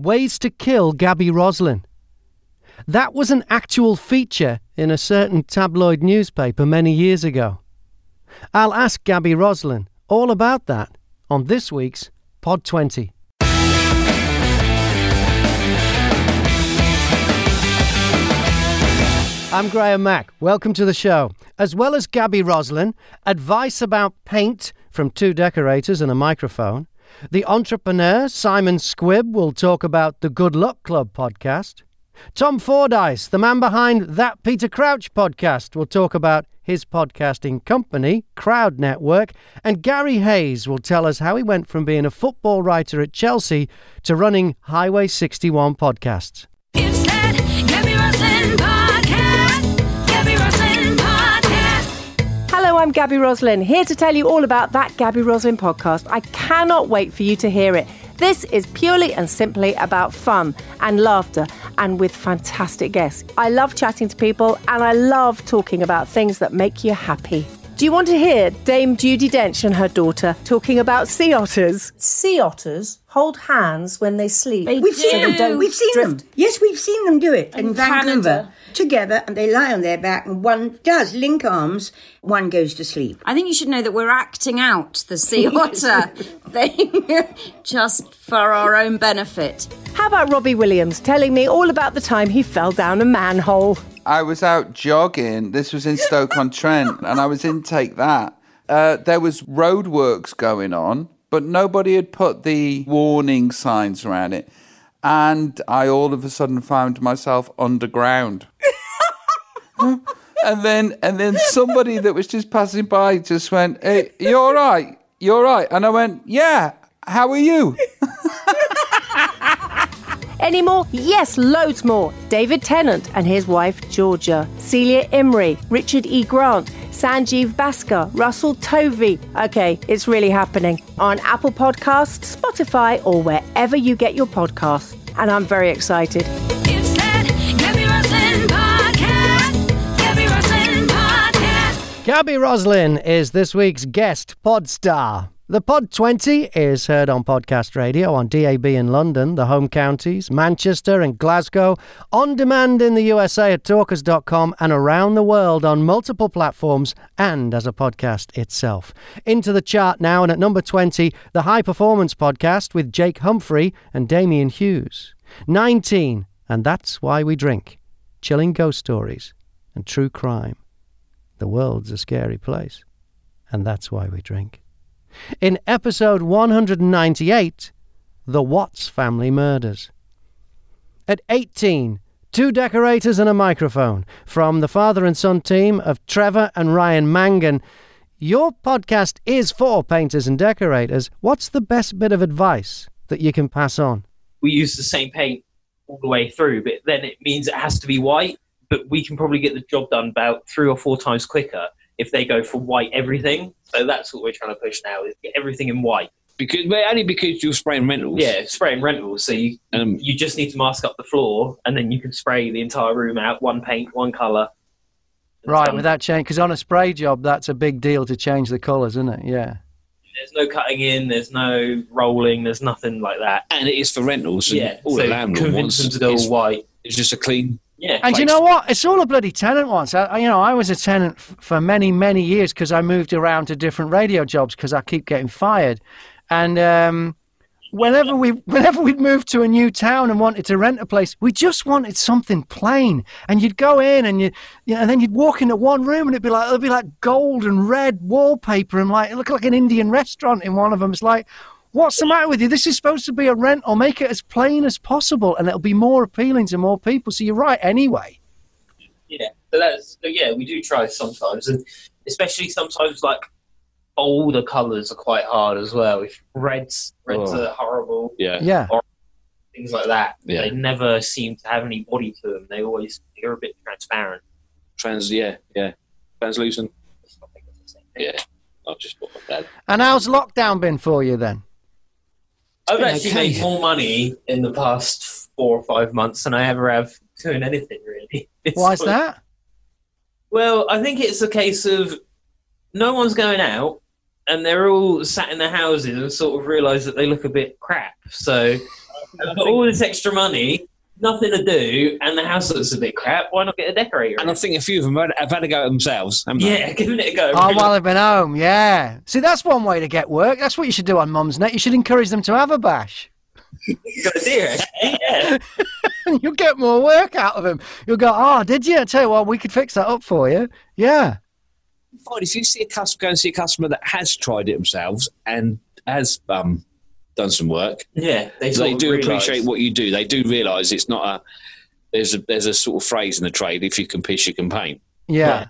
Ways to Kill Gaby Roslin. That was an actual feature in a certain tabloid newspaper many years ago. I'll ask Gaby Roslin all about that on this week's Pod 20. I'm Graham Mack. Welcome to the show. As well as Gaby Roslin, advice about paint from two decorators and a microphone. The entrepreneur Simon Squibb will talk about the Good Luck Club podcast. Tom Fordyce, the man behind That Peter Crouch podcast, will talk about his podcasting company, Crowd Network. And Gary Hayes will tell us how he went from being a football writer at Chelsea to running Highway 61 podcasts. It's I'm Gaby Roslin, here to tell you all about that Gaby Roslin podcast. I cannot wait for you to hear it. This is purely and simply about fun and laughter and with fantastic guests. I love chatting to people and I love talking about things that make you happy. Do you want to hear Dame Judi Dench and her daughter talking about sea otters? Sea otters hold hands when they sleep. We've seen them. Don't We've seen drift. them. Yes, we've seen them do it in, In Vancouver Canada. together, and they lie on their back, and one does link arms. One goes to sleep. I think you should know that we're acting out the sea otter thing just for our own benefit. How about Robbie Williams telling me all about the time he fell down a manhole? I was out jogging. This was in Stoke on Trent, and I was in Take That. Uh, there was roadworks going on, but nobody had put the warning signs around it. And I all of a sudden found myself underground. and then and then somebody that was just passing by just went, Hey, you all right? you're all right? And I went, Yeah, how are you? Any more? Yes, loads more. David Tennant and his wife Georgia, Celia Imrie, Richard E. Grant, Sanjeev Bhaskar, Russell Tovey. Okay, it's really happening on Apple Podcasts, Spotify, or wherever you get your podcasts. And I'm very excited. It's that Gaby Roslin podcast. Gaby Roslin podcast. Gaby Roslin is this week's guest pod star. The Pod 20 is heard on podcast radio on DAB in London, the home counties, Manchester and Glasgow, on demand in the USA at talkers.com and around the world on multiple platforms and as a podcast itself. Into the chart now and at number 20, the High Performance Podcast with Jake Humphrey and Damian Hughes. 19, and that's why we drink. Chilling ghost stories and true crime. The world's a scary place, and that's why we drink. In episode 198, The Watts Family Murders. At 18, two decorators and a microphone from the father and son team of Trevor and Ryan Mangan. Your podcast is for painters and decorators. What's the best bit of advice that you can pass on? we use the same paint all the way through, but then it means it has to be white. But we can probably get the job done about three or four times quicker if they go for white everything. So that's what we're trying to push now: is get everything in white. Because but only because you're spraying rentals. Yeah, spraying rentals. So you Um, you just need to mask up the floor, and then you can spray the entire room out one paint, one color. Right, without change, because on a spray job, that's a big deal to change the colours, isn't it? Yeah. There's no cutting in. There's no rolling. There's nothing like that. and it is for rentals. And Yeah, all so the landlord convince wants them to go is, all white. is just a clean. Yeah, And you know what? It's all a bloody tenant once. I, you know, I was a tenant f- for many, many years because I moved around to different radio jobs because I keep getting fired. And um, whenever we, whenever we'd moved to a new town and wanted to rent a place, we just wanted something plain. And you'd go in and you, you know, and then you'd walk into one room and it'd be like it'd be like gold and red wallpaper and like it looked like an Indian restaurant in one of them. It's like. What's the matter with you? This is supposed to be a rental. Make it as plain as possible, and it'll be more appealing to more people. So you're right, anyway. Yeah, so that's so yeah, we do try sometimes, and especially sometimes like older colours are quite hard as well. If reds, reds Oh. are horrible, Yeah. Yeah. things like that. Yeah. They never seem to have any body to them. They always they're a bit transparent. Trans. Yeah. Yeah. Translucent. I think it's the same thing. Yeah. I just thought of that. And how's lockdown been for you then? I've actually okay. made more money in the past four or five months than I ever have doing anything really. It's Why is sort of- that? Well, I think it's a case of no one's going out, and they're all sat in their houses and sort of realise that they look a bit crap. So I've got all this extra money, nothing to do, and the house looks a bit crap. Why not get a decorator? And I think a few of them have have had a go at themselves. haven't they? yeah, giving it a go. Oh, while I've been home, yeah. See, that's one way to get work. That's what you should do on Mumsnet. You should encourage them to have a bash. good idea. actually, Yeah. You'll get more work out of them. You'll go, oh, did you? I tell you what, we could fix that up for you. Yeah. Fine, if you see a customer, go and see a customer that has tried it themselves and has um, done some work, Yeah, they, they do realise. appreciate what you do. They do realise it's not a there's a there's a sort of phrase in the trade: if you can piss, you can paint. Yeah.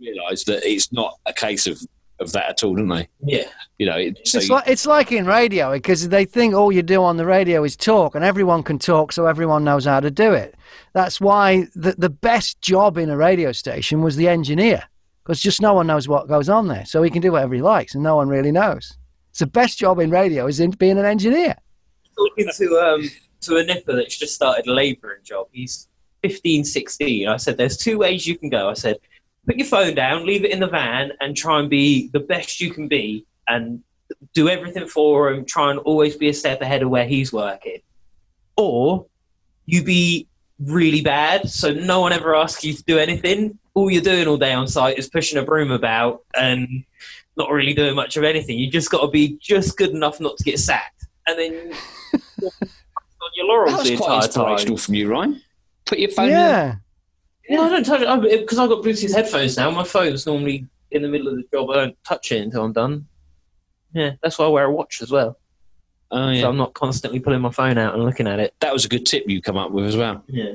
Realise that it's not a case of of that at all, don't they? Yeah, You know, it, so It's like it's like in radio because they think all you do on the radio is talk, and everyone can talk, so everyone knows how to do it. That's why the the best job in a radio station was the engineer, because just no one knows what goes on there, so he can do whatever he likes, and no one really knows. It's the best job in radio is in being an engineer. talking to um to a nipper that's just started a labouring job. He's 15, 16. I said, "There's two ways you can go." I said, "Put your phone down, leave it in the van, and try and be the best you can be, and do everything for him. Try and always be a step ahead of where he's working, or you be really bad, so no one ever asks you to do anything. All you're doing all day on site is pushing a broom about and not really doing much of anything. You just got to be just good enough not to get sacked, and then on your laurels that was the quite inspirational time. from you, Ryan. Put your phone. in. Yeah. Yeah, I don't touch it because I've got Bluetooth headphones now. My phone's normally in the middle of the job. I don't touch it until I'm done. Yeah, that's why I wear a watch as well. Oh yeah, So I'm not constantly pulling my phone out and looking at it. that was a good tip you come up with as well. Yeah.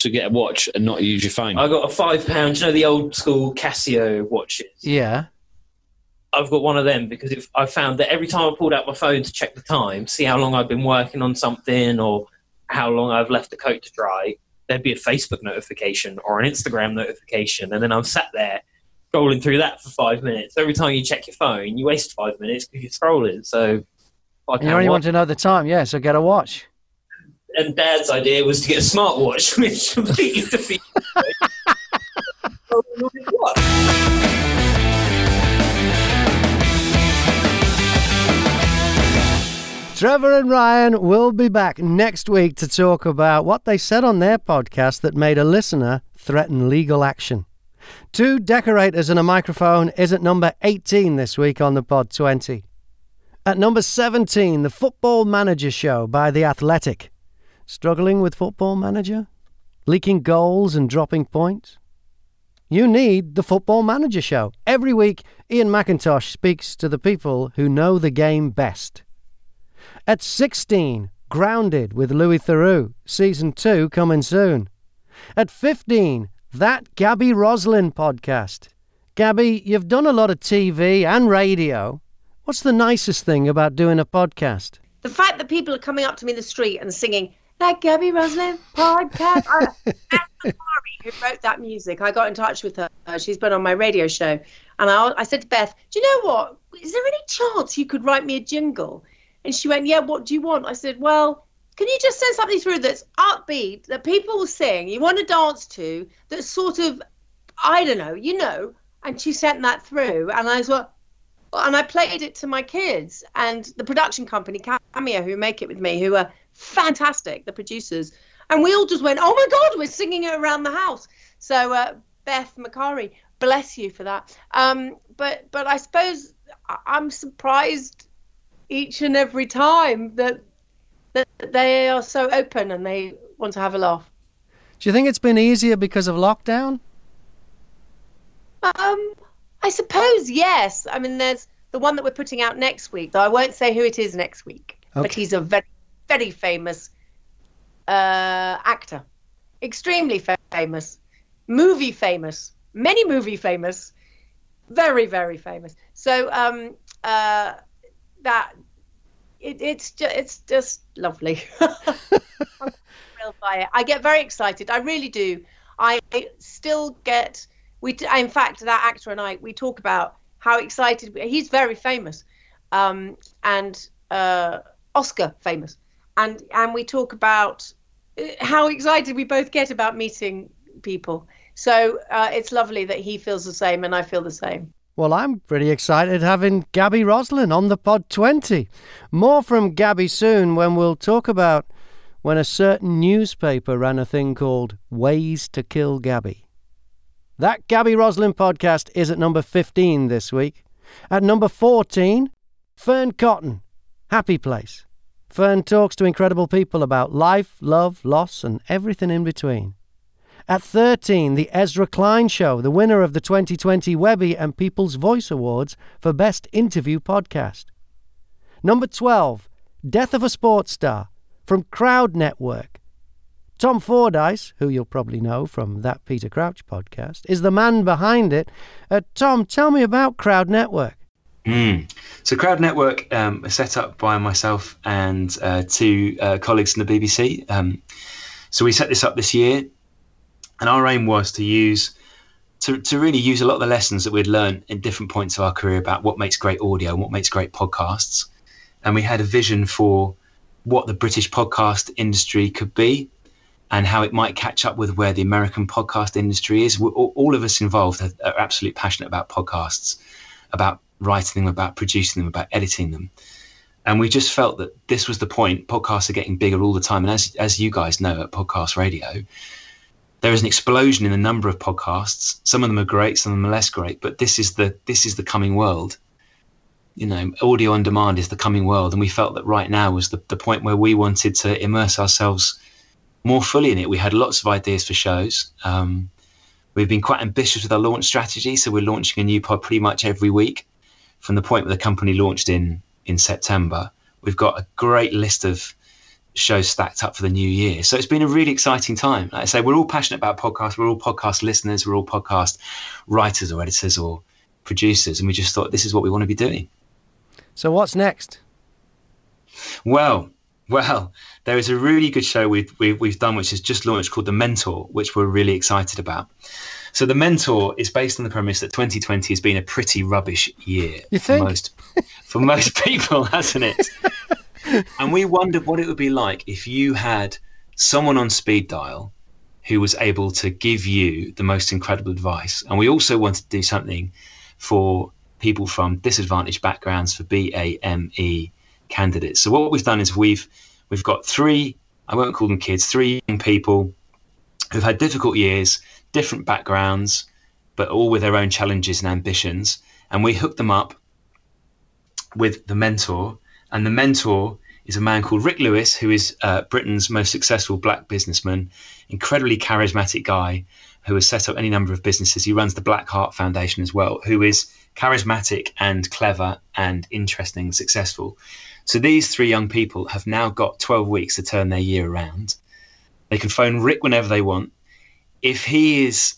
To get a watch and not use your phone. I got a five pound, you know, the old school Casio watches. Yeah. I've got one of them because if I found that every time I pulled out my phone to check the time, see how long I've been working on something or how long I've left the coat to dry, there'd be a Facebook notification or an Instagram notification, and then I'm sat there scrolling through that for five minutes. Every time you check your phone, you waste five minutes because you're scrolling. So, I you only can't want to know the time, yeah, so get a watch. and Dad's idea was to get a smartwatch, which completely defeated. what? Trevor and Ryan will be back next week to talk about what they said on their podcast that made a listener threaten legal action. Two decorators and a microphone is at number 18 this week on the Pod 20. At number 17, the Football Manager Show by The Athletic. Struggling with Football Manager? Leaking goals and dropping points? You need the Football Manager Show. Every week, Ian McIntosh speaks to the people who know the game best. At 16, Grounded with Louis Theroux, Season 2 coming soon. At 15, That Gaby Roslin podcast. Gaby, you've done a lot of TV and radio. What's the nicest thing about doing a podcast? The fact that people are coming up to me in the street and singing that Gaby Roslin podcast. I, Anne who wrote that music, I got in touch with her. She's been on my radio show, and I, I said to Beth, "Do you know what? Is there any chance you could write me a jingle?" And she went, "Yeah. What do you want?" I said, "Well." Can you just send something through that's upbeat, that people will sing, you want to dance to, that's sort of, I don't know, you know? And she sent that through, and I was like, and I played it to my kids and the production company Cameo who make it with me who are fantastic the producers. And we all just went oh my god we're singing it around the house. So uh, Beth Macari bless you for that. Um, but but I suppose I'm surprised each and every time that that they are so open and they want to have a laugh. Do you think it's been easier because of lockdown? Um, I suppose yes. I mean, there's the one that we're putting out next week. Though I won't say who it is next week, but he's a very, very famous uh, actor, extremely fa- famous, movie famous, many movie famous, very, very famous. So um, uh, that it, it's just it's just lovely. I'm thrilled by it. I get very excited. I really do. I still get. We, t- in fact, that actor and I, we talk about how excited he's very famous, um, and uh, Oscar famous, and and we talk about uh, how excited we both get about meeting people. So uh, it's lovely that he feels the same and I feel the same. Well, I'm pretty excited having Gaby Roslin on the Pod 20. More from Gaby soon when we'll talk about when a certain newspaper ran a thing called Ways to Kill Gaby. That Gaby Roslin podcast is at number 15 this week. At number 14, Fearne Cotton, Happy Place. Fearne talks to incredible people about life, love, loss, and everything in between. At 13, The Ezra Klein Show, the winner of the 2020 Webby and People's Voice Awards for Best Interview Podcast. Number 12, Death of a Sports Star from Crowd Network. Tom Fordyce, who you'll probably know from that Peter Crouch podcast, is the man behind it. Uh, Tom, tell me about Crowd Network. Mm. So, Crowd Network um, was set up by myself and uh, two uh, colleagues in the BBC. Um, so, we set this up this year, and our aim was to use to, to really use a lot of the lessons that we'd learned in different points of our career about what makes great audio and what makes great podcasts. And we had a vision for what the British podcast industry could be and how it might catch up with where the American podcast industry is. We're, all of us involved are, are absolutely passionate about podcasts, about writing them, about producing them, about editing them. And we just felt that this was the point. Podcasts are getting bigger all the time. And as, as you guys know at Podcast Radio, there is an explosion in the number of podcasts. Some of them are great, some of them are less great, but this is the this is the coming world. You know, audio on demand is the coming world, and we felt that right now was the, the point where we wanted to immerse ourselves more fully in it. We had lots of ideas for shows. Um, we've been quite ambitious with our launch strategy, so we're launching a new pod pretty much every week. From the point where the company launched in in September, we've got a great list of shows stacked up for the new year. So it's been a really exciting time. Like I say, we're all passionate about podcasts. We're all podcast listeners. We're all podcast writers or editors or producers, and we just thought this is what we want to be doing. So, what's next? Well, well, there is a really good show we've, we've, we've done, which is just launched called The Mentor, which we're really excited about. So, The Mentor is based on the premise that 2020 has been a pretty rubbish year for most for most people, hasn't it? and we wondered what it would be like if you had someone on speed dial who was able to give you the most incredible advice. And we also wanted to do something for people from disadvantaged backgrounds for BAME candidates. So what we've done is we've we've got three I won't call them kids, three young people who've had difficult years, different backgrounds, but all with their own challenges and ambitions. And we hooked them up with the mentor. And the mentor is a man called Ric Lewis, who is uh, Britain's most successful black businessman, incredibly charismatic guy who has set up any number of businesses. He runs the Black Heart Foundation as well, who is charismatic and clever and interesting, and successful. So these three young people have now got 12 weeks to turn their year around. They can phone Ric whenever they want. If he is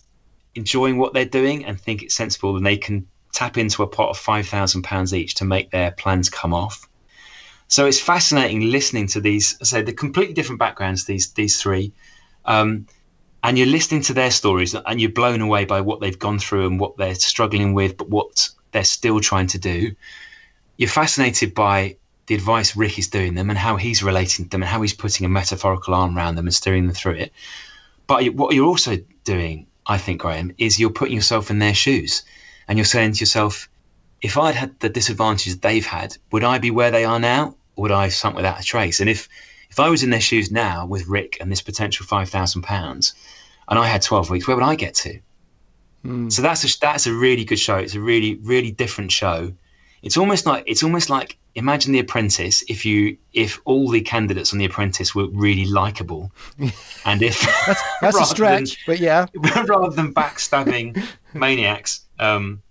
enjoying what they're doing and think it's sensible, then they can tap into a pot of £5,000 each to make their plans come off. So it's fascinating listening to these, I say, the completely different backgrounds, these, these three. Um, and you're listening to their stories and you're blown away by what they've gone through and what they're struggling with, but what they're still trying to do. You're fascinated by the advice Ric is doing them and how he's relating to them and how he's putting a metaphorical arm around them and steering them through it. But what you're also doing, I think, Graham, is you're putting yourself in their shoes and you're saying to yourself, if I'd had the disadvantages they've had, would I be where they are now? Or would I have sunk without a trace? And if, if I was in their shoes now with Ric and this potential £5,000 and I had 12 weeks, where would I get to? Hmm. So that's a, that's a really good show. It's a really, really different show. It's almost like it's almost like imagine The Apprentice if you if all the candidates on The Apprentice were really likable, and if That's a rather stretch, but yeah. rather than backstabbing maniacs. Um,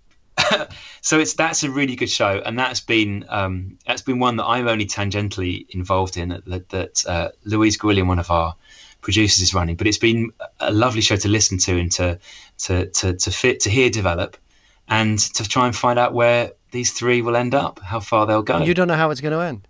so it's that's a really good show, and that's been um, that's been one that I'm only tangentially involved in. That, that uh, Louise Gwilliam, one of our producers, is running. But it's been a lovely show to listen to and to to to, to fit to hear develop, and to try and find out where these three will end up, how far they'll go. You don't know how it's going to end.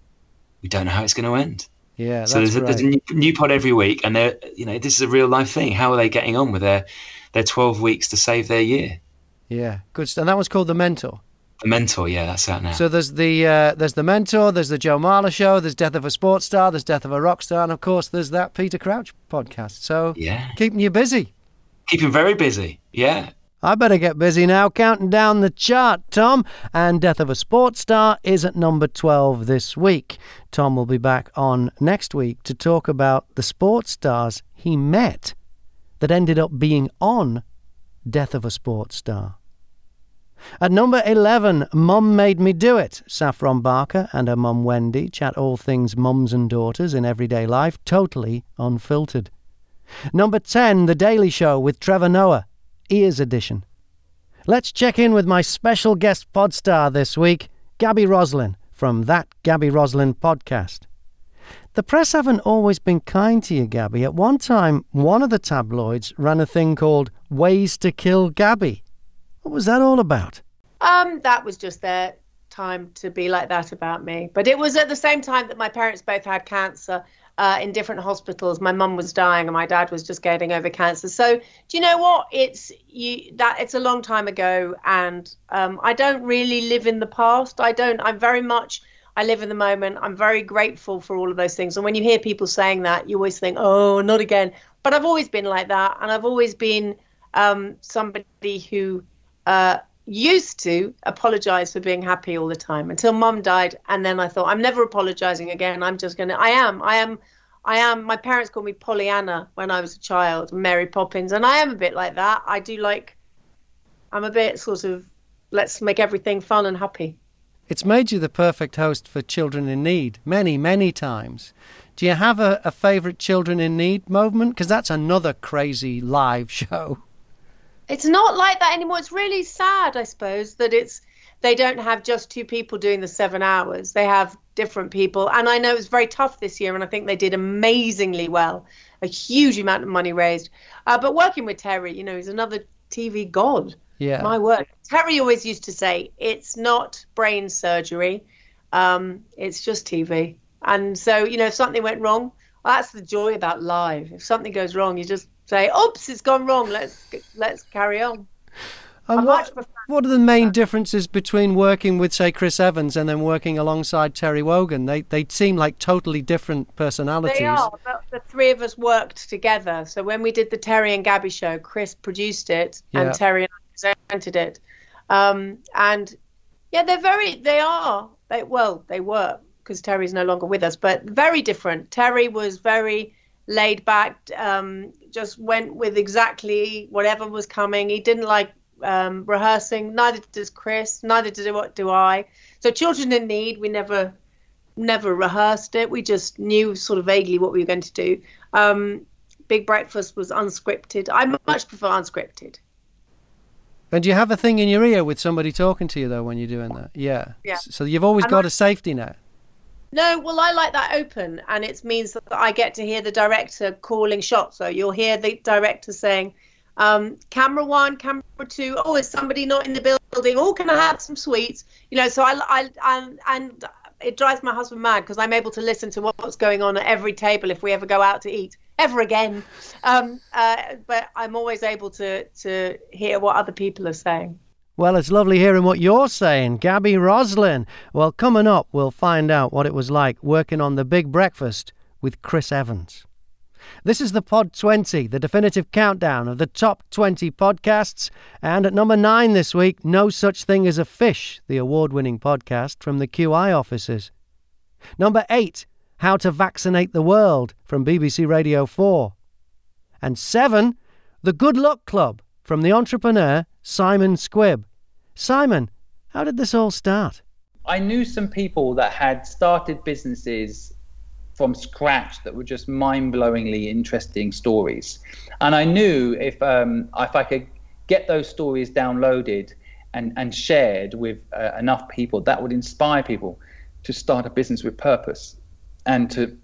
we don't know how it's going to end. Yeah, that's So there's a, there's a new, new pod every week, and they're you know this is a real life thing. How are they getting on with their their 12 weeks to save their year? Yeah, good. And that was called The Mentor. The mentor, yeah, that's out now. So there's the uh, there's the Mentor, there's the Joe Marler Show, there's Death of a Sports Star, there's Death of a Rock Star, and of course there's that Peter Crouch podcast. So yeah, keeping you busy. Keeping very busy. Yeah, I better get busy now counting down the chart, Tom. And Death of a Sports Star is at number 12 this week. Tom will be back on next week to talk about the sports stars he met that ended up being on Death of a Sports Star. At number 11, Mum Made Me Do It. Saffron Barker and her mum Wendy chat all things mums and daughters in everyday life, totally unfiltered. Number 10, The Daily Show with Trevor Noah, Ears Edition. Let's check in with my special guest pod star this week, Gaby Roslin from That Gaby Roslin podcast. The press haven't always been kind to you, Gaby. At one time, one of the tabloids ran a thing called Ways to Kill Gaby. What was that all about? Um, that was just their time to be like that about me. But it was at the same time that my parents both had cancer uh, in different hospitals. My mum was dying, and my dad was just getting over cancer. So, do you know what? It's you that it's a long time ago, and um, I don't really live in the past. I don't. I'm very much. I live in the moment. I'm very grateful for all of those things. And when you hear people saying that, you always think, "Oh, not again." But I've always been like that, and I've always been um, somebody who uh, used to apologize for being happy all the time until mum died and then i thought i'm never apologizing again i'm just gonna i am i am i am my parents called me pollyanna when i was a child mary poppins and i am a bit like that i do like i'm a bit sort of let's make everything fun and happy It's made you the perfect host for children in need many, many times. Do you have a, a favourite children in need moment? Because that's another crazy live show. It's not like that anymore. It's really sad i suppose that it's they don't have just two people doing the seven hours. They have different people. And i know it was very tough this year and i think they did amazingly well. A huge amount of money raised. Uh, but working with terry you know he's another tv god. Yeah. my word. Terry always used to say it's not brain surgery. Um, it's just tv and so you know if something went wrong well, that's the joy about live. If something goes wrong you just say oops it's gone wrong let's let's carry on And I what, prefer- what are the main differences between working with, say, Chris Evans and then working alongside Terry Wogan? They they seem like totally different personalities. They are, but the three of us worked together. So when we did the Terry and Gaby show, Chris produced it Yeah. and Terry and I presented it. Um, and yeah, they're very, they are, they, well, they were because Terry's no longer with us, but very different. Terry was very laid back, um, just went with exactly whatever was coming. He didn't like um, rehearsing. Neither does Chris. Neither do what do I. So Children in Need, we never never rehearsed it. We just knew sort of vaguely what we were going to do. Um, Big Breakfast was unscripted. I much prefer unscripted. And you have a thing in your ear with somebody talking to you though when you're doing that? Yeah. Yeah. So you've always And got I- a safety net. No, well, I like that open, and it means that I get to hear the director calling shots. So you'll hear the director saying, um, "Camera one, camera two. Oh, is somebody not in the building? Oh, can I have some sweets?" You know. So I, I, and and it drives my husband mad because I'm able to listen to what's going on at every table if we ever go out to eat ever again. Um, uh, but I'm always able to to hear what other people are saying. Well, it's lovely hearing what you're saying, Gaby Roslin. Well, coming up, we'll find out what it was like working on the Big Breakfast with Chris Evans. This is the Pod 20, the definitive countdown of the top 20 podcasts. And at number nine this week, No Such Thing as a Fish, the award winning podcast from the QI offices. Number eight, How to Vaccinate the World from BBC Radio 4. And seven, The Good Luck Club from the entrepreneur Simon Squibb. Simon, how did this all start? I knew some people that had started businesses from scratch that were just mind-blowingly interesting stories, and I knew if um, if I could get those stories downloaded and and shared with uh, enough people, that would inspire people to start a business with purpose and to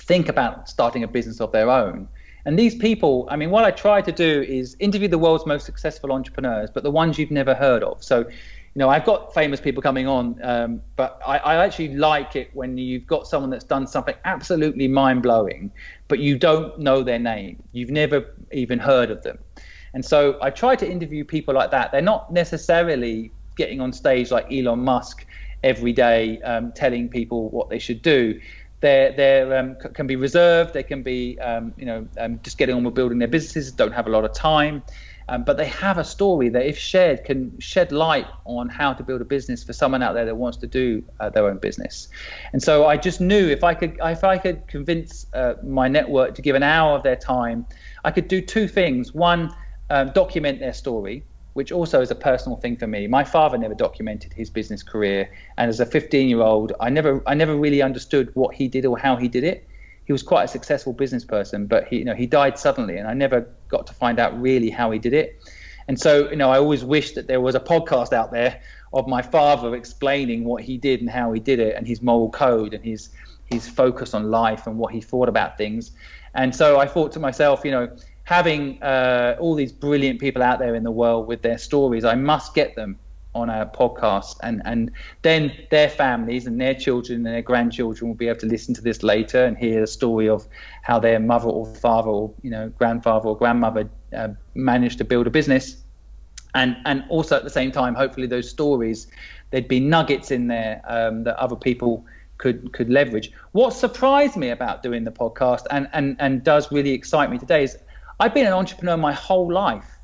think about starting a business of their own. And these people, I mean, what I try to do is interview the world's most successful entrepreneurs, but the ones you've never heard of. So, you know, I've got famous people coming on, um, but I, I actually like it when you've got someone that's done something absolutely mind blowing, but you don't know their name. You've never even heard of them. And so I try to interview people like that. They're not necessarily getting on stage like Elon Musk every day um, telling people what they should do. They're, they're um, c- can be reserved. They can be, um, you know, um, just getting on with building their businesses. Don't have a lot of time, Um, but they have a story that, if shared, can shed light on how to build a business for someone out there that wants to do uh, their own business. And so I just knew if I could, if I could convince uh, my network to give an hour of their time, I could do two things. One, um, document their story, which also is a personal thing for me. My father never documented his business career, and as a 15-year-old, I never, I never really understood what he did or how he did it he was quite a successful business person, but he, you know, he died suddenly, and I never got to find out really how he did it. And so, you know, I always wish that there was a podcast out there of my father explaining what he did and how he did it, and his moral code and his his focus on life and what he thought about things. And so I thought to myself, you know, having uh, all these brilliant people out there in the world with their stories, I must get them on a podcast. And and then their families and their children and their grandchildren will be able to listen to this later and hear the story of how their mother or father or you know grandfather or grandmother uh, managed to build a business. And and also at the same time hopefully those stories there'd be nuggets in there um, that other people could could leverage what surprised me about doing the podcast and and and does really excite me today is I've been an entrepreneur my whole life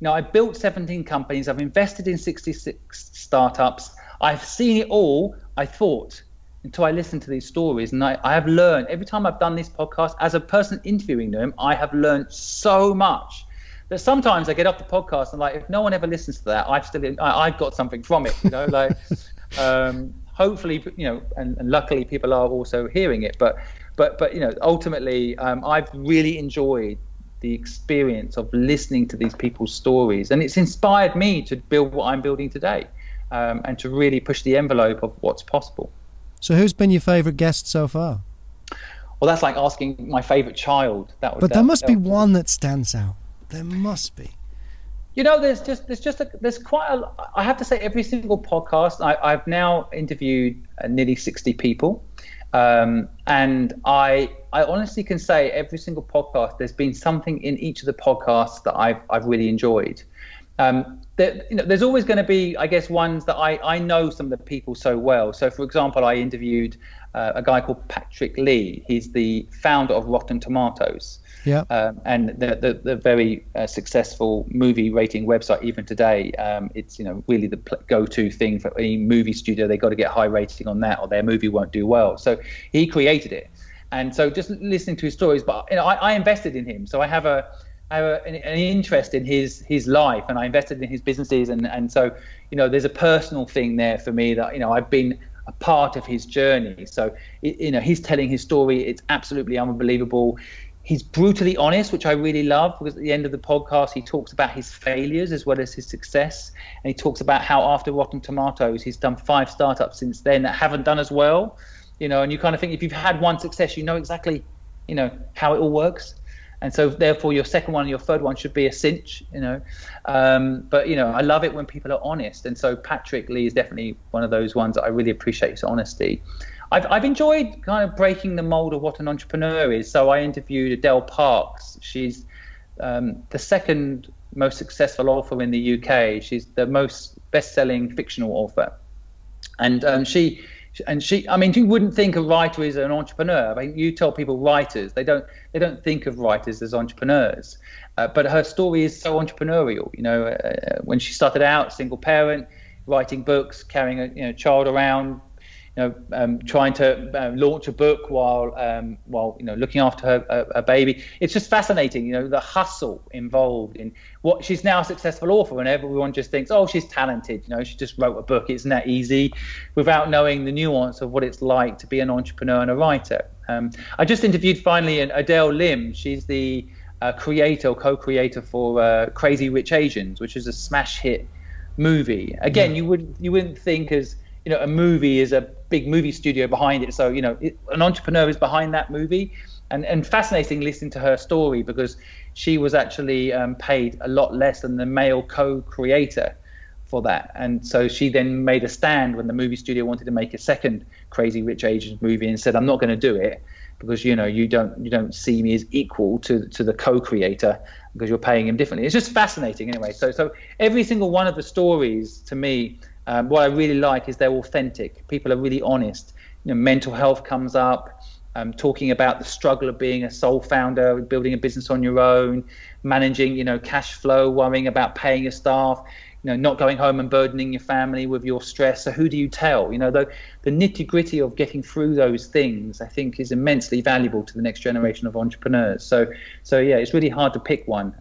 you know, I built 17 companies. I've invested in 66 startups. I've seen it all. I thought until I listened to these stories, and I, I have learned every time I've done this podcast as a person interviewing them. I have learned so much that sometimes I get off the podcast and like, if no one ever listens to that, I've still I, I've got something from it. You know, like um, hopefully, you know, and, and luckily people are also hearing it. But but but you know, ultimately, um, I've really enjoyed the experience of listening to these people's stories. And it's inspired me to build what I'm building today um, and to really push the envelope of what's possible. So, who's been your favourite guest so far? Well, that's like asking my favourite child. That would, But that, there must be one that stands out. There must be. You know, there's just there's just a, there's quite a. I have to say, every single podcast I, I've now interviewed uh, nearly sixty people, um, and I I honestly can say every single podcast there's been something in each of the podcasts that I've I've really enjoyed. Um, there, you know, there's always going to be, I guess, ones that I, I know some of the people so well. So, for example, I interviewed uh, a guy called Patrick Lee. He's the founder of Rotten Tomatoes Yeah. um, and the, the, the very uh, successful movie rating website even today. Um, it's you know really the pl- go-to thing for any movie studio. They got to get high rating on that, or their movie won't do well. So he created it, and so just listening to his stories. But you know, I, I invested in him, so I have a I have an, interest in his his life, and I invested in his businesses, and and so you know, there's a personal thing there for me that you know I've been a part of his journey. So you know, he's telling his story. It's absolutely unbelievable. He's brutally honest, which I really love because at the end of the podcast, he talks about his failures as well as his success. And he talks about how after Rotten Tomatoes, he's done five startups since then that haven't done as well. You know, and you kind of think if you've had one success, you know exactly, you know, how it all works. And so, therefore, your second one and your third one should be a cinch, you know. Um, but you know, I love it when people are honest, and so Patrick Lee is definitely one of those ones that I really appreciate his honesty. I've, I've enjoyed kind of breaking the mold of what an entrepreneur is. So I interviewed Adele Parks. She's um, the second most successful author in the UK. She's the most best-selling fictional author, and um, she and she i mean you wouldn't think a writer is an entrepreneur i mean you tell people writers they don't they don't think of writers as entrepreneurs uh, but her story is so entrepreneurial you know uh, when she started out single parent writing books carrying a you know child around know, um, trying to uh, launch a book while um, while you know looking after her a, a baby. It's just fascinating, you know, the hustle involved in what she's now a successful author, and everyone just thinks, oh, she's talented, you know, she just wrote a book. Isn't that easy? Without knowing the nuance of what it's like to be an entrepreneur and a writer. Um, I just interviewed finally Adele Lim. She's the uh, creator or co-creator for uh, Crazy Rich Asians, which is a smash hit movie. Again, you would you wouldn't think as you know a movie is a big movie studio behind it. So you know it, an entrepreneur is behind that movie, and and fascinating listening to her story because she was actually um, paid a lot less than the male co-creator for that, and so she then made a stand when the movie studio wanted to make a second Crazy Rich Asians movie and said, "I'm not going to do it." Because you know you don't you don't see me as equal to to the co-creator because you're paying him differently. It's just fascinating anyway. So so every single one of the stories to me um, what I really like is they're authentic. People are really honest. You know, mental health comes up. um, talking about the struggle of being a sole founder, building a business on your own, managing, you know, cash flow, worrying about paying your staff, you know, not going home and burdening your family with your stress. So who do you tell? You know, the, the nitty gritty of getting through those things, I think, is immensely valuable to the next generation of entrepreneurs. So, so yeah, it's really hard to pick one.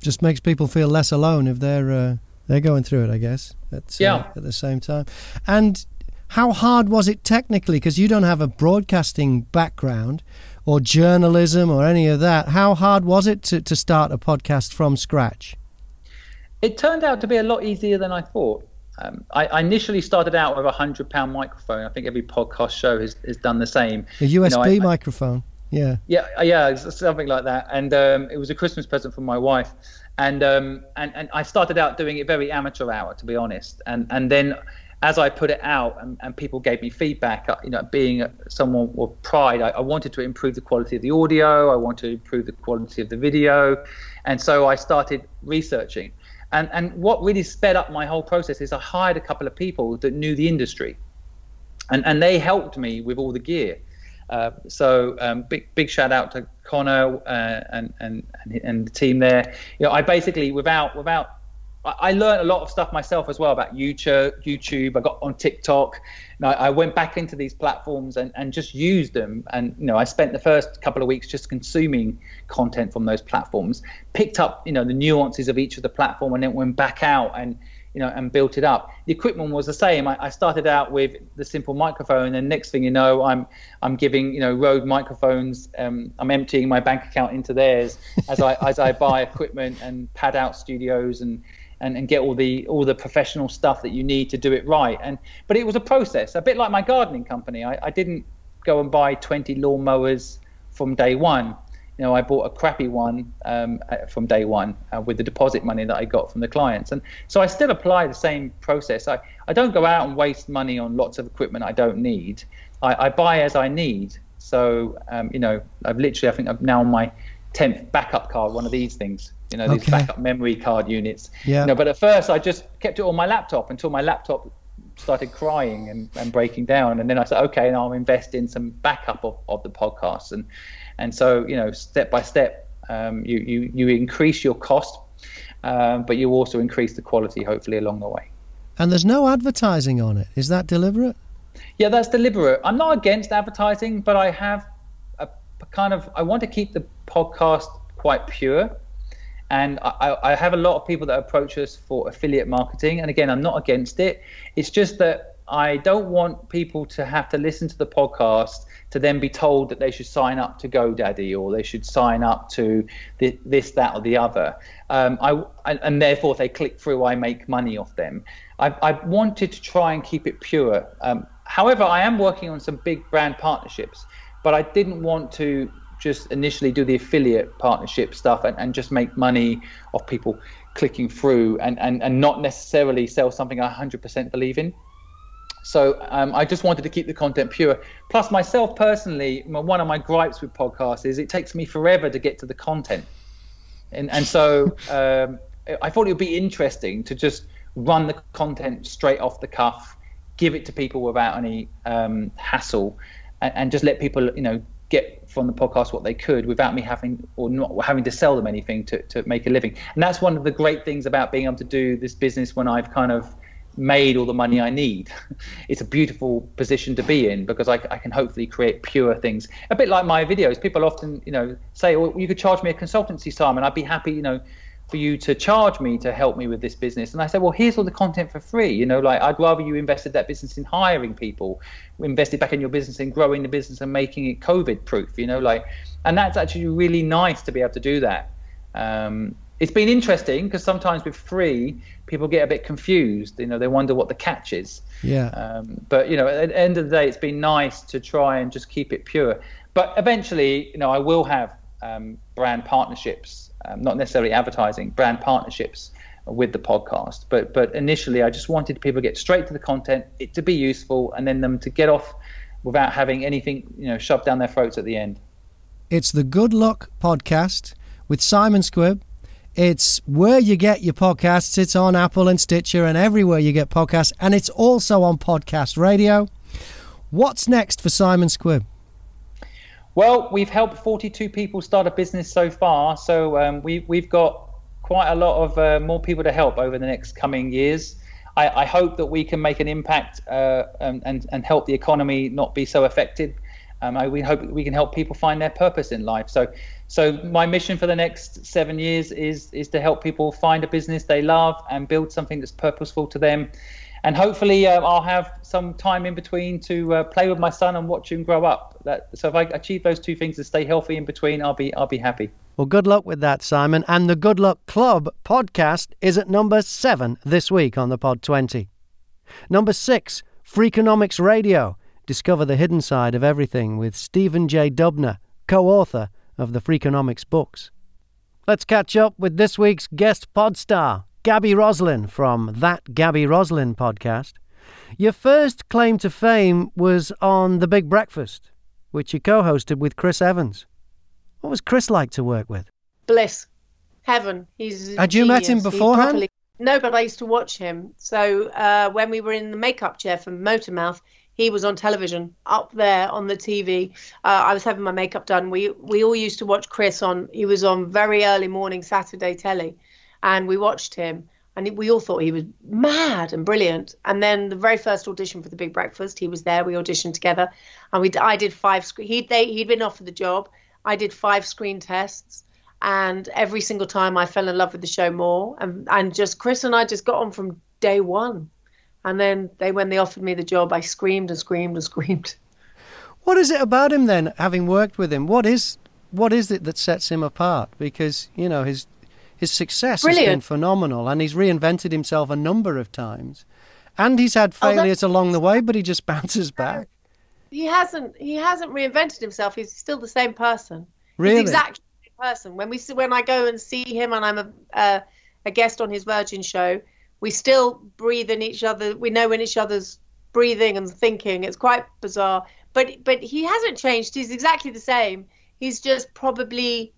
Just makes people feel less alone if they're uh, they're going through it. I guess. At, uh, Yeah. At the same time, and how hard was it technically? Because you don't have a broadcasting background or journalism or any of that. How hard was it to, to start a podcast from scratch? It turned out to be a lot easier than I thought. Um, I, I initially started out with a hundred pound microphone. I think every podcast show has, has done the same. A You know, USB I- microphone. Yeah. Yeah, uh, yeah, something like that. And um, it was a Christmas present from my wife, and um, and and I started out doing it very amateur hour, to be honest. And and then as I put it out, and, and people gave me feedback, uh, you know, being someone with pride, I, I wanted to improve the quality of the audio. I wanted to improve the quality of the video, and so I started researching. And and what really sped up my whole process is I hired a couple of people that knew the industry and and they helped me with all the gear. Uh, so um, big big shout out to Connor uh, and, and and the team there. You know, I basically without without I learned a lot of stuff myself as well about YouTube. YouTube. I got on TikTok. And I, I went back into these platforms and, and just used them. And you know, I spent the first couple of weeks just consuming content from those platforms. Picked up you know the nuances of each of the platform, and then went back out and you know and built it up. The equipment was the same. I, I started out with the simple microphone, and next thing you know, I'm I'm giving you know Rode microphones. Um, I'm emptying my bank account into theirs as I as I buy equipment and pad out studios and and, and get all the all the professional stuff that you need to do it right. And but it was a process, a bit like my gardening company. I, I didn't go and buy 20 lawnmowers from day one. You know, I bought a crappy one um, uh, from day one uh, with the deposit money that I got from the clients, and so I still apply the same process. I, I don't go out and waste money on lots of equipment I don't need. I, I buy as I need. So um, you know, I've literally, I think I'm now on my 10th backup card, one of these things. You know, these Okay. backup memory card units. Yeah. You know, but at first I just kept it on my laptop until my laptop started crying and, and breaking down. And then I said, okay, now I'll invest in some backup of, of the podcast. And and so, you know, step by step, um, you, you, you increase your cost, um, but you also increase the quality, hopefully, along the way. And there's no advertising on it. Is that deliberate? Yeah, that's deliberate. I'm not against advertising, but I have a, kind of I want to keep the podcast quite pure. And I I have a lot of people that approach us for affiliate marketing. And again, I'm not against it. It's just that I don't want people to have to listen to the podcast to then be told that they should sign up to GoDaddy or they should sign up to thi- this, that, or the other. Um, I, and, and therefore, if they click through, I make money off them. I, I wanted to try and keep it pure. Um, however, I am working on some big brand partnerships, but I didn't want to just initially do the affiliate partnership stuff and, and just make money off people clicking through and, and, and not necessarily sell something I 100% believe in. So um, I just wanted to keep the content pure. Plus, myself personally, m- one of my gripes with podcasts is it takes me forever to get to the content, and and so um, I thought it would be interesting to just run the content straight off the cuff, give it to people without any um, hassle, and, and just let people you know get from the podcast what they could without me having or not having to sell them anything to, to make a living. And that's one of the great things about being able to do this business when I've kind of made all the money I need. It's a beautiful position to be in because I, I can hopefully create pure things. A bit like my videos. People often, you know, say, "Well, you could charge me a consultancy, Simon. I'd be happy, you know, for you to charge me to help me with this business." And I say, "Well, here's all the content for free. You know, like I'd rather you invested that business in hiring people, invested back in your business in growing the business and making it COVID proof. You know, like, and that's actually really nice to be able to do that." Um, it's been interesting because sometimes with free, people get a bit confused. You know, they wonder what the catch is. Yeah. Um, but you know, at the end of the day, it's been nice to try and just keep it pure. But eventually, you know, I will have um, brand partnerships, um, not necessarily advertising, brand partnerships with the podcast. But but initially, I just wanted people to get straight to the content, it to be useful, and then them to get off without having anything you know shoved down their throats at the end. It's the Good Luck Podcast with Simon Squibb. It's where you get your podcasts. It's on Apple and Stitcher and everywhere you get podcasts. And it's also on podcast radio. What's next for Simon Squibb? Well, we've helped 42 people start a business so far, so um, we, we've got quite a lot of uh, more people to help over the next coming years. I, I hope that we can make an impact uh, and, and, and help the economy not be so affected. Um, I, we hope we can help people find their purpose in life. So, so my mission for the next seven years is is to help people find a business they love and build something that's purposeful to them. And hopefully, uh, I'll have some time in between to uh, play with my son and watch him grow up. That, so, if I achieve those two things and stay healthy in between, I'll be I'll be happy. Well, good luck with that, Simon. And the Good Luck Club podcast is at number seven this week on the Pod 20. Number six, Freakonomics Radio. Discover the hidden side of everything with Stephen J. Dubner, co author of the Freakonomics books. Let's catch up with this week's guest pod star, Gaby Roslin from That Gaby Roslin podcast. Your first claim to fame was on The Big Breakfast, which you co hosted with Chris Evans. What was Chris like to work with? Bliss, heaven. He's Had you met him genius. Beforehand? properly- No, but I used to watch him. So uh, when we were in the makeup chair for Motormouth, he was on television up there on the TV. Uh, I was having my makeup done. We we all used to watch Chris on. He was on very early morning Saturday telly, and we watched him. And we all thought he was mad and brilliant. And then the very first audition for the Big Breakfast, he was there. We auditioned together, and we I did five. Screen, he they he'd been offered the job. I did five screen tests, and every single time I fell in love with the show more. And and just Chris and I just got on from day one. And then they when they offered me the job, I screamed and screamed and screamed. What is it about him then, having worked with him? What is what is it that sets him apart? Because, you know, his his success has been phenomenal and he's reinvented himself a number of times. And he's had Oh, failures along the way, but he just bounces back. He hasn't he hasn't reinvented himself. He's still the same person. Really? He's exactly the same person. When we when I go and see him and I'm a uh, a guest on his Virgin show, we still breathe in each other. We know when each other's breathing and thinking. It's quite bizarre. But but he hasn't changed. He's exactly the same. He's just probably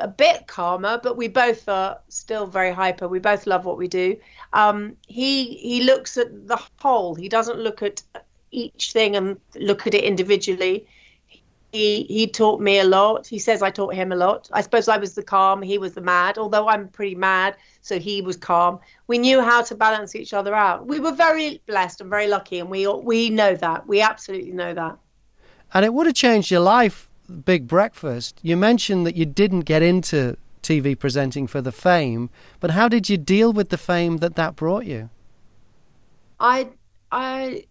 a bit calmer, but we both are still very hyper. We both love what we do. Um, he he looks at the whole. He doesn't look at each thing and look at it individually. He he taught me a lot. He says I taught him a lot. I suppose I was the calm, he was the mad. Although I'm pretty mad, so he was calm. We knew how to balance each other out. We were very blessed and very lucky, and we we know that. We absolutely know that. And it would have changed your life, Big Breakfast. You mentioned that you didn't get into TV presenting for the fame, but how did you deal with the fame that that brought you? I I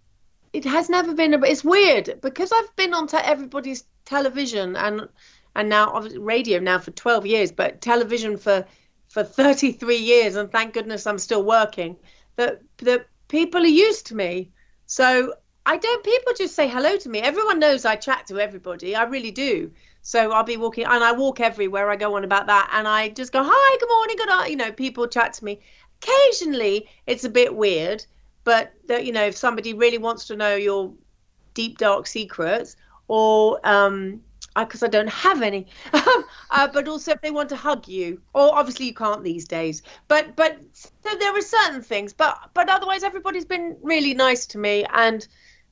it has never been a, it's weird because I've been on te- everybody's television and and now radio now for 12 years but television for for 33 years and thank goodness I'm still working that that people are used to me. So I don't people just say hello to me. Everyone knows I chat to everybody. I really do. So I'll be walking and I walk everywhere I go on about that and I just go hi good morning good night you know people chat to me. Occasionally it's a bit weird but that you know if somebody really wants to know your deep dark secrets or um because I don't have any, uh, but also if they want to hug you, or obviously you can't these days. But but so there are certain things, but but otherwise everybody's been really nice to me, and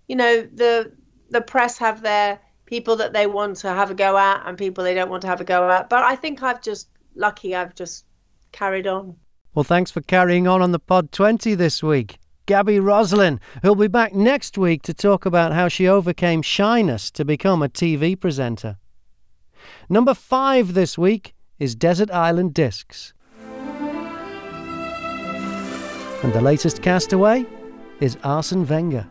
you know the the press have their people that they want to have a go at, and people they don't want to have a go at. But I think I've just lucky I've just carried on. Well, thanks for carrying on on the Pod 20 this week. Gaby Roslin, who'll be back next week to talk about how she overcame shyness to become a TV presenter. Number five this week is Desert Island Discs. And the latest castaway is Arsene Wenger.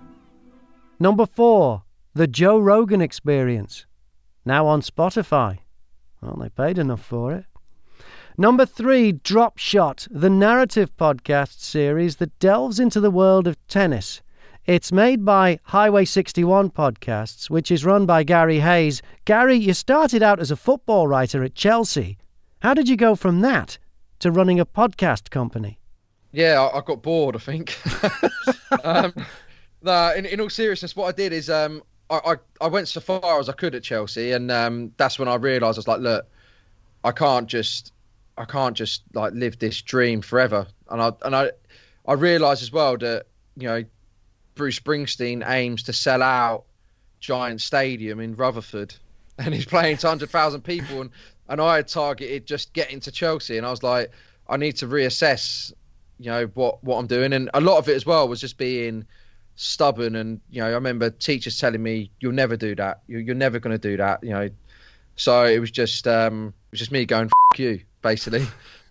Number four, The Joe Rogan Experience. Now on Spotify. Well, they paid enough for it. Number three, Drop Shot, the narrative podcast series that delves into the world of tennis. It's made by Highway 61 Podcasts, which is run by Gary Hayes. Gary, you started out as a football writer at Chelsea. How did you go from that to running a podcast company? Yeah, I, I got bored. I think. um, no, in, in all seriousness, what I did is um, I, I I went so far as I could at Chelsea, and um, that's when I realised I was like, look, I can't just I can't just like live this dream forever. And I and I I realised as well that you know Bruce Springsteen aims to sell out Giant Stadium in Rutherford and he's playing to hundred thousand people, and and I had targeted just getting to Chelsea, and I was like, I need to reassess, you know, what what I'm doing, and a lot of it as well was just being stubborn, and you know, I remember teachers telling me, "You'll never do that. You're, you're never going to do that," you know. So it was just um, it was just me going F- you, basically.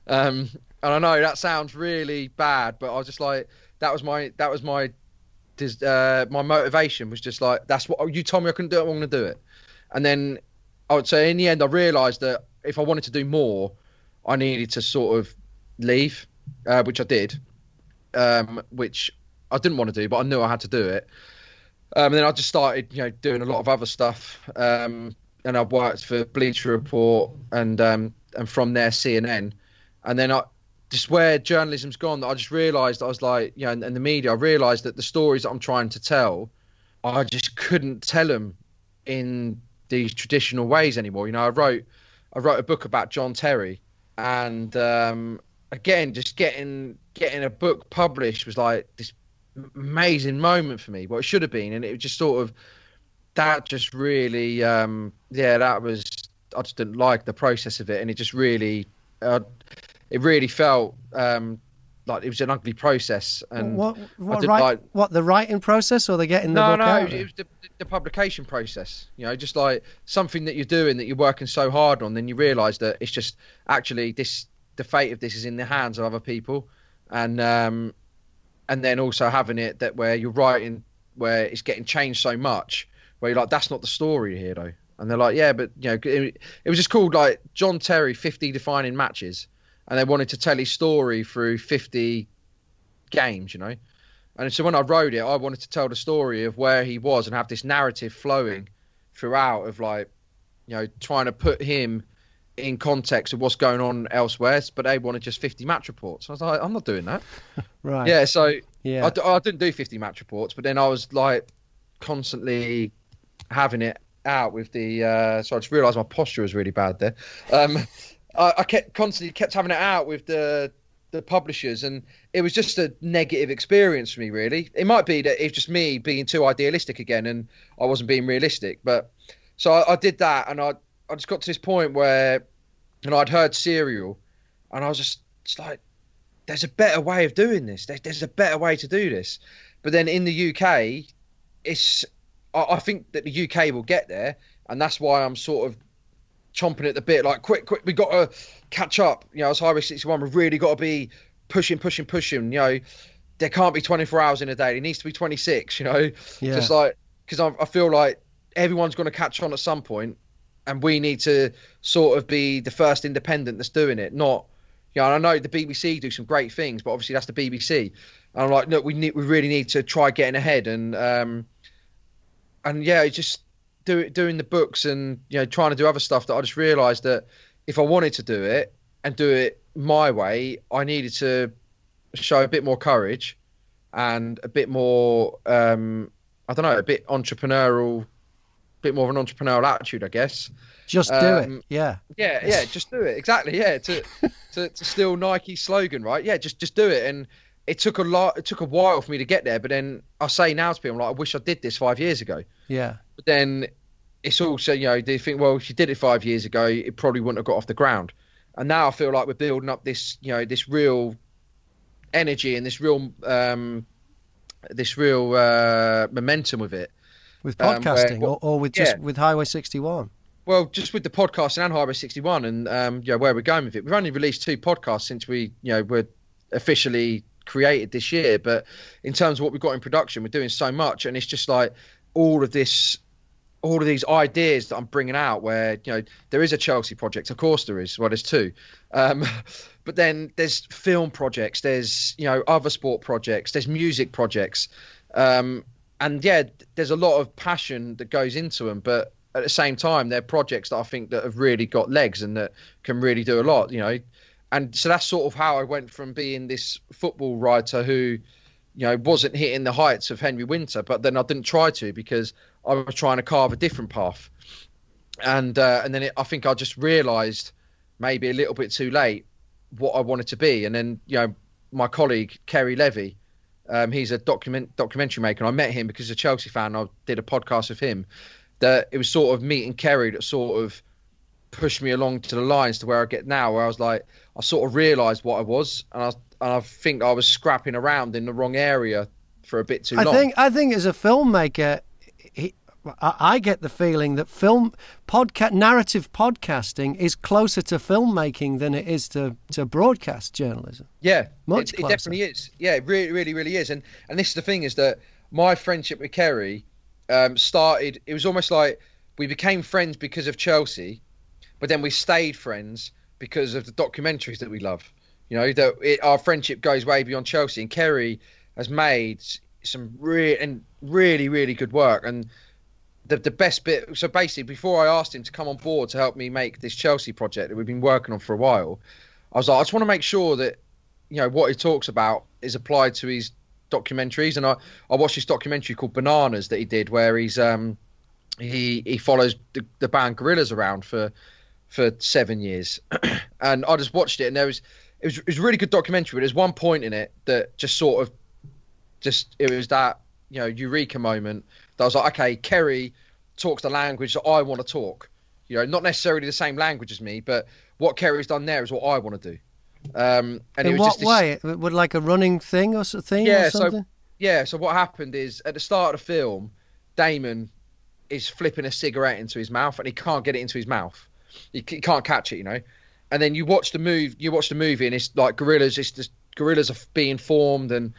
um, and I know that sounds really bad, but I was just like, that was my that was my uh, my motivation was just like that's what you told me I couldn't do it. I'm going to do it. And then I would say in the end, I realised that if I wanted to do more, I needed to sort of leave, uh, which I did, um, which I didn't want to do, but I knew I had to do it. Um, and then I just started, you know, doing a lot of other stuff. Um, and I've worked for Bleacher Report and um, and from there CNN. And then I just where journalism's gone, I just realised I was like, you know, and, the media, I realised that the stories that I'm trying to tell, I just couldn't tell them in these traditional ways anymore. You know, I wrote I wrote a book about John Terry, and um, again, just getting getting a book published was like this amazing moment for me. What it should have been, and it was just sort of that just really, um, yeah, that was I just didn't like the process of it, and it just really, uh, it really felt um, like it was an ugly process. And what what, write, like- what the writing process or the getting the no, book no, out? it was the, the publication process. You know, just like something that you're doing that you're working so hard on, then you realise that it's just actually this. The fate of this is in the hands of other people, and um, and then also having it that where you're writing where it's getting changed so much, where you're like, that's not the story here though, and they're like, yeah, but you know, it, it was just called like John Terry 50 defining matches, and they wanted to tell his story through 50 games, you know. And so when I wrote it, I wanted to tell the story of where he was and have this narrative flowing throughout of like, you know, trying to put him in context of what's going on elsewhere. But they wanted just 50 match reports. I was like, I'm not doing that. Right. Yeah. So Yeah. I, d- I didn't do 50 match reports, but then I was like constantly having it out with the. Uh, so I just realised my posture was really bad there. Um, I, I kept constantly kept having it out with the the publishers, and it was just a negative experience for me. Really, it might be that it's just me being too idealistic again, and I wasn't being realistic. But so I, I did that, and I I just got to this point where, and I'd heard Serial, and I was just, like, there's a better way of doing this. There's, there's a better way to do this. But then in the UK, it's I, I think that the UK will get there, and that's why I'm sort of chomping at the bit. Like, quick, quick, we got to catch up. You know, as Highway 61, we've really got to be pushing, pushing, pushing. You know, there can't be 24 hours in a day. It needs to be 26. You know, Yeah. just like because I, I feel like everyone's going to catch on at some point, and we need to sort of be the first independent that's doing it, not. You know, I know the BBC do some great things, but obviously that's the BBC. And I'm like, look, we need, we really need to try getting ahead, and um, and yeah, just do doing the books and you know trying to do other stuff that I just realised that if I wanted to do it and do it my way, I needed to show a bit more courage and a bit more, um, I don't know, a bit entrepreneurial, bit more of an entrepreneurial attitude, I guess. Just do it. Um, Yeah. Yeah, yeah, just do it. Exactly. Yeah, to to, to steal Nike's slogan, right? Yeah, just just do it. And it took a lot. It took a while for me to get there. But then I say now to people, I'm like, I wish I did this five years ago. Yeah. But then it's also, you know, they think, well, if you did it five years ago, it probably wouldn't have got off the ground. And now I feel like we're building up this, you know, this real energy and this real, um, this real uh, momentum with it. With Um, where- podcasting or, or with just yeah. with Highway 61. Well, just with the podcasting and Highway 61 and um, you know, where we're going with it. We've only released two podcasts since we, you know, were officially created this year. But in terms of what we've got in production, we're doing so much. And it's just like all of this, all of these ideas that I'm bringing out where, you know, there is a Chelsea project. Of course there is. Well, there's two. Um, but then there's film projects. There's, you know, other sport projects. There's music projects. Um, and yeah, there's a lot of passion that goes into them. But at the same time, they're projects that I think that have really got legs and that can really do a lot, you know. And so that's sort of how I went from being this football writer who, you know, wasn't hitting the heights of Henry Winter, but then I didn't try to because I was trying to carve a different path. And uh, and then it, I think I just realised maybe a little bit too late what I wanted to be. And then you know, my colleague Ceri Levy, um, he's a document documentary maker. And I met him because he's a Chelsea fan. I did a podcast with him, that it was sort of meeting Ceri that sort of pushed me along to the lines to where I get now, where I was like, I sort of realised what I was, and I and I think I was scrapping around in the wrong area for a bit too I long. think I think as a filmmaker, he, I, I get the feeling that film podcast narrative podcasting is closer to filmmaking than it is to, to broadcast journalism. Yeah, Much it, it definitely is. Yeah, it really, really, really is. And and this is the thing is that my friendship with Ceri um, started. It was almost like we became friends because of Chelsea, but then we stayed friends because of the documentaries that we love. You know that it, our friendship goes way beyond Chelsea. And Ceri has made some real and really, really good work. And the the best bit. So basically, before I asked him to come on board to help me make this Chelsea project that we've been working on for a while, I was like, I just want to make sure that you know what he talks about is applied to his documentaries. And I I watched this documentary called Bananaz that he did, where he's um he he follows the, the band Gorillaz around for for seven years, and I just watched it, and there was it was it was a really good documentary. But there's one point in it that just sort of just it was that you know eureka moment that I was like, okay, Ceri talks the language that I want to talk. You know, not necessarily the same language as me, but what Ceri's done there is what I want to do. Um, and it In was what just this, way? Would like a running thing or so- thing yeah, or something? so yeah, so what happened is at the start of the film, Damon is flipping a cigarette into his mouth and he can't get it into his mouth. He, he can't catch it, you know. And then you watch the move, you watch the movie, and it's like Gorillaz. It's just Gorillaz are being formed, and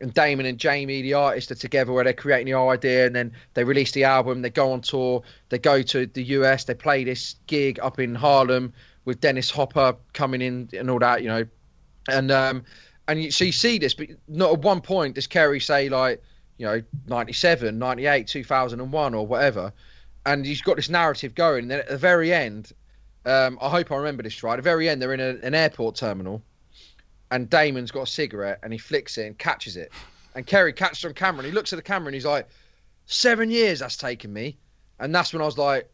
and Damon and Jamie, the artist, are together where they're creating the idea, and then they release the album. They go on tour. They go to the US. They play this gig up in Harlem with Dennis Hopper coming in and all that, you know. And um, and you, so you see this, but not at one point does Ceri say like, you know, 97, 98, 2001 or whatever. And he's got this narrative going. And then at the very end, um, I hope I remember this right. At the very end, they're in a, an airport terminal, and Damon's got a cigarette, and he flicks it and catches it. And Ceri catches it on camera, and he looks at the camera, and he's like, seven years that's taken me. And that's when I was like,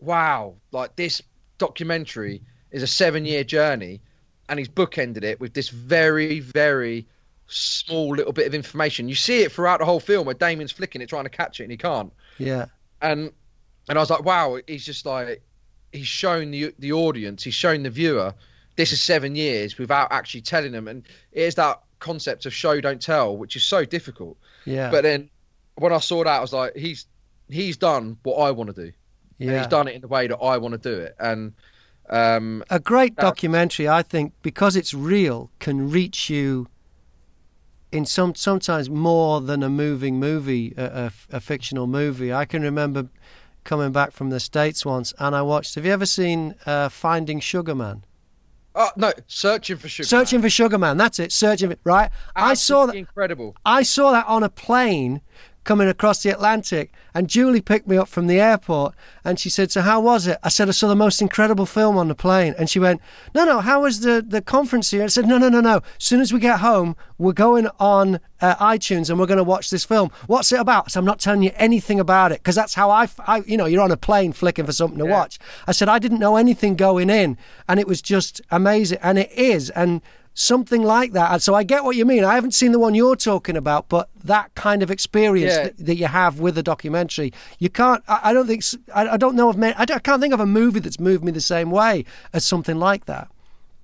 wow, like this documentary is a seven year journey. And he's bookended it with this very, very small little bit of information. You see it throughout the whole film where Damon's flicking it, trying to catch it, and he can't Yeah. and and I was like, wow, he's just like he's shown the the audience, he's shown the viewer this is seven years without actually telling them, and it is that concept of show don't tell, which is so difficult. Yeah. But then when I saw that, I was like, he's he's done what I want to do, and Yeah. he's done it in the way that I want to do it, and um, a great That's- documentary, I think, because it's real, can reach you in some sometimes more than a moving movie, a, a, a fictional movie. I can remember coming back from the states once, and I watched. Have you ever seen uh, Finding Sugar Man? oh no, searching for sugar, Searching for Sugar Man. That's it. Searching. For, right. I saw that. Incredible. I saw that on a plane coming across the Atlantic, and Julie picked me up from the airport, and she said, "So how was it?" I said, "I saw the most incredible film on the plane," and she went, "No, no, how was the the conference here?" I said, "No, no, no, no. As soon as we get home, we're going on uh, iTunes and we're going to watch this film. What's it about?" So I'm not telling you anything about it because that's how I, you know, you're on a plane flicking for something to watch. I said I didn't know anything going in, and it was just amazing, and it is, and something like that. So I get what you mean. I haven't seen the one you're talking about, but that kind of experience Yeah. that, that you have with a documentary, you can't. I, I don't think. I don't know of. Many, I, I can't think of a movie that's moved me the same way as something like that.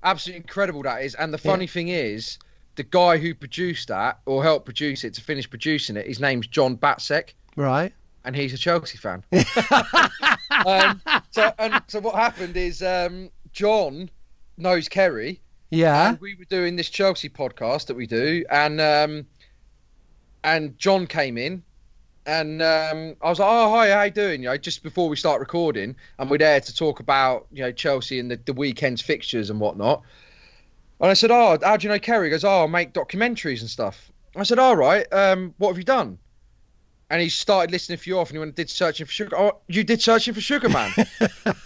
absolutely incredible that is. And the funny thing is, the guy who produced that or helped produce it to finish producing it, his name's John Battsek, Right. and he's a Chelsea fan. um, so, and so what happened is um, John knows Ceri, Yeah. and we were doing this Chelsea podcast that we do, and um, and John came in. And um, I was like, "Oh, hi, how you doing?" You know, just before we start recording, and we're there to talk about you know Chelsea and the, the weekend's fixtures and whatnot. And I said, "Oh, how do you know Ceri?" He goes, "Oh, I make documentaries and stuff." I said, "All right. Um, what have you done?" And he started listening for you off, and he went, "Did searching for sugar? Oh, you did searching for sugar, man."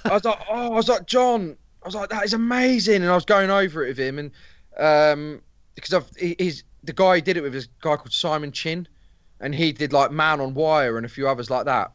I was like, "Oh, I was like John." I was like, "That is amazing," and I was going over it with him, and um, because I've he, he's the guy he did it with is a guy called Simon Chinn, and he did like Man on Wire and a few others like that,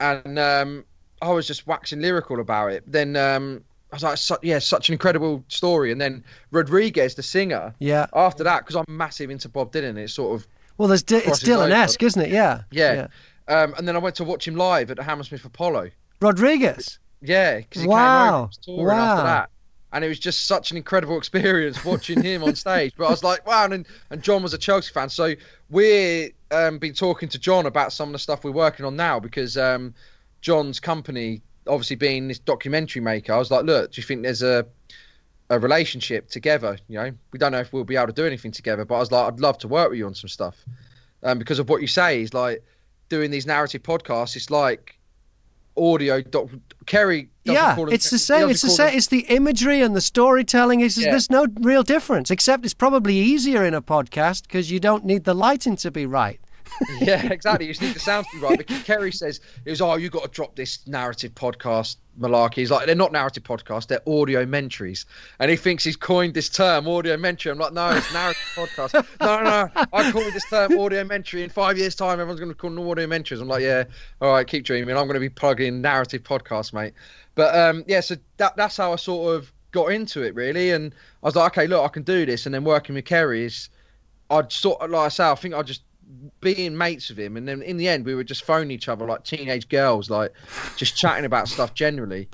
and um, I was just waxing lyrical about it. Then um, I was like, su- "Yeah, such an incredible story." And then Rodriguez, the singer, Yeah. after that, because I'm massive into Bob Dylan, it's sort of Well, there's it's. Dylan-esque, isn't it? Yeah. yeah. Um, and then I went to watch him live at the Hammersmith Apollo. Rodriguez. Yeah, because he Wow. came over was touring Wow. after that. And it was just such an incredible experience watching him on stage. But I was like, wow, and, and John was a Chelsea fan. So we've um, been talking to John about some of the stuff we're working on now because um, John's company, obviously being this documentary maker, I was like, look, do you think there's a a relationship together? You know, we don't know if we'll be able to do anything together, but I was like, I'd love to work with you on some stuff. Um, because of what you say is like doing these narrative podcasts, it's like audio doc Ceri Yeah, it's the same. It's the same. them- It's the imagery and the storytelling. It's, Yeah. There's no real difference, except it's probably easier in a podcast because you don't need the lighting to be right. yeah, exactly. You just need the sound to be right. But Ceri says, "It was oh, you got to drop this narrative podcast malarkey." He's like, they're not narrative podcasts; they're audio mentaries. And he thinks he's coined this term, audio mentary. I'm like, no, it's narrative podcast. No, no, no, I coined this term, audio mentary. In five years' time, everyone's going to call them audio mentaries. I'm like, yeah, all right, keep dreaming. I'm going to be plugging narrative podcasts, mate. But um, yeah, so that, that's how I sort of got into it, really. And I was like, okay, look, I can do this. And then working with Ceri is, I'd sort of like I say, I think I just being mates with him, and then in the end, we were just phoning each other like teenage girls, like just chatting about stuff generally,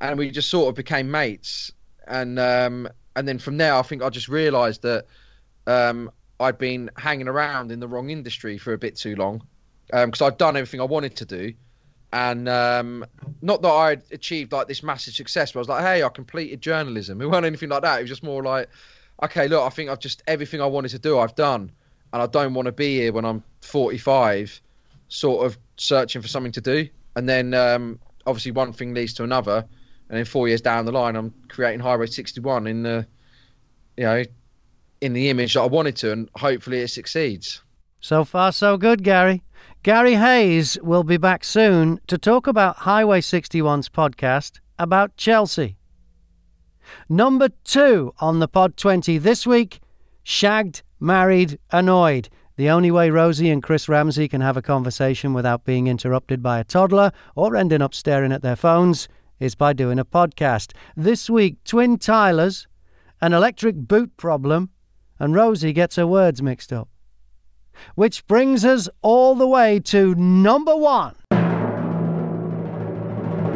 and we just sort of became mates. And um, and then from there, I think I just realised that um, I'd been hanging around in the wrong industry for a bit too long, because I'd done everything I wanted to do, and um, not that I'd achieved like this massive success, but I was like, hey, I completed journalism. It wasn't anything like that. It was just more like, okay, look, I think I've just everything I wanted to do, I've done and I don't want to be here when I'm 45, sort of searching for something to do. And then um, obviously one thing leads to another, and then four years down the line, I'm creating Highway 61 in the, you know, in the image that I wanted to, and hopefully it succeeds. So far, so good, Gary. Gary Hayes will be back soon to talk about Highway 61's podcast about Chelsea. Number two on the Pod 20 this week Shagged, Married, Annoyed. The only way Rosie and Chris Ramsey can have a conversation without being interrupted by a toddler or ending up staring at their phones is by doing a podcast. This week, twin Tylers, an electric boot problem, and Rosie gets her words mixed up. Which brings us all the way to number one.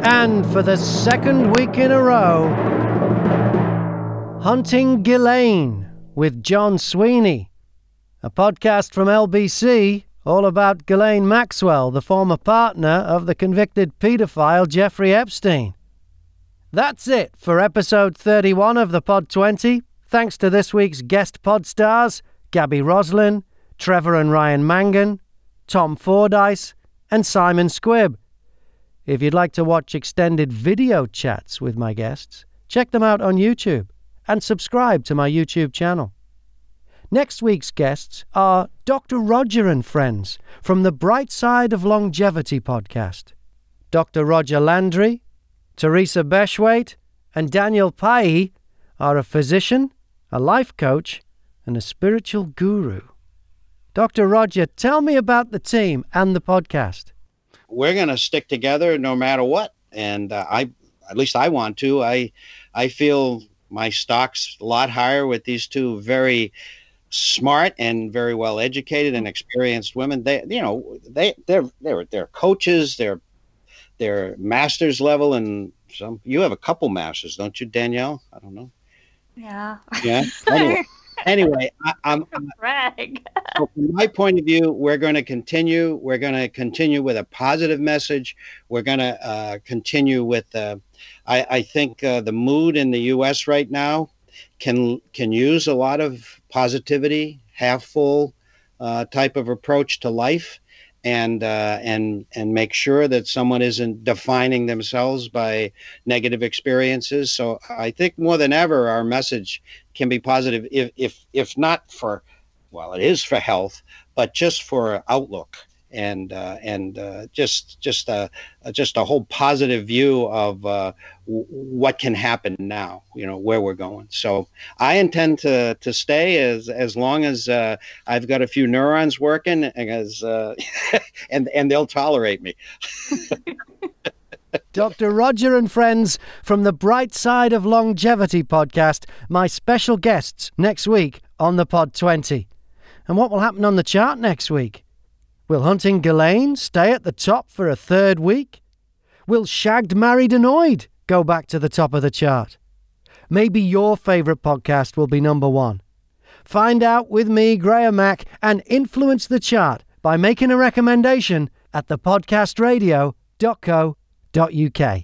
And for the second week in a row, Hunting Ghislaine with John Sweeney, a podcast from LBC all about Ghislaine Maxwell, the former partner of the convicted paedophile Jeffrey Epstein. That's it for episode 31 of the Pod 20. Thanks to this week's guest pod stars, Gaby Roslin, Trevor and Ryan Mangan, Tom Fordyce, and Simon Squibb. If you'd like to watch extended video chats with my guests, check them out on YouTube and subscribe to my YouTube channel. Next week's guests are Dr. Roger and friends from the Bright Side of Longevity podcast. Dr. Roger Landry, Teresa Beshwaite, and Daniel Pai are a physician, a life coach, and a spiritual guru. Dr. Roger, tell me about the team and the podcast. we're going to stick together no matter what and uh, i at least i want to i i feel my stocks a lot higher with these two very smart and very well educated and experienced women they you know they they're they're they're coaches they're they're masters level and some you have a couple masters don't you danielle i don't know Yeah. yeah anyway, anyway I, i'm Greg. so from my point of view, we're going to continue. We're going to continue with a positive message. We're going to uh, continue with. Uh, I, I think uh, the mood in the U.S. right now can can use a lot of positivity, half full uh, type of approach to life, and uh, and and make sure that someone isn't defining themselves by negative experiences. So I think more than ever, our message can be positive. If if if not for well, it is for health, but just for outlook and uh, and uh, just just a just a whole positive view of uh, w- what can happen now. You know where we're going. So I intend to to stay as as long as uh, I've got a few neurons working, and as uh, and and they'll tolerate me. Dr. Roger and friends from the Bright Side of Longevity podcast, my special guests next week on the Pod 20. And what will happen on the chart next week? Will Hunting Ghislaine stay at the top for a third week? Will Shagged, Married, Annoyed go back to the top of the chart? Maybe your favourite podcast will be number one. Find out with me, Graham Mack, and influence the chart by making a recommendation at thepodcastradio.co.uk.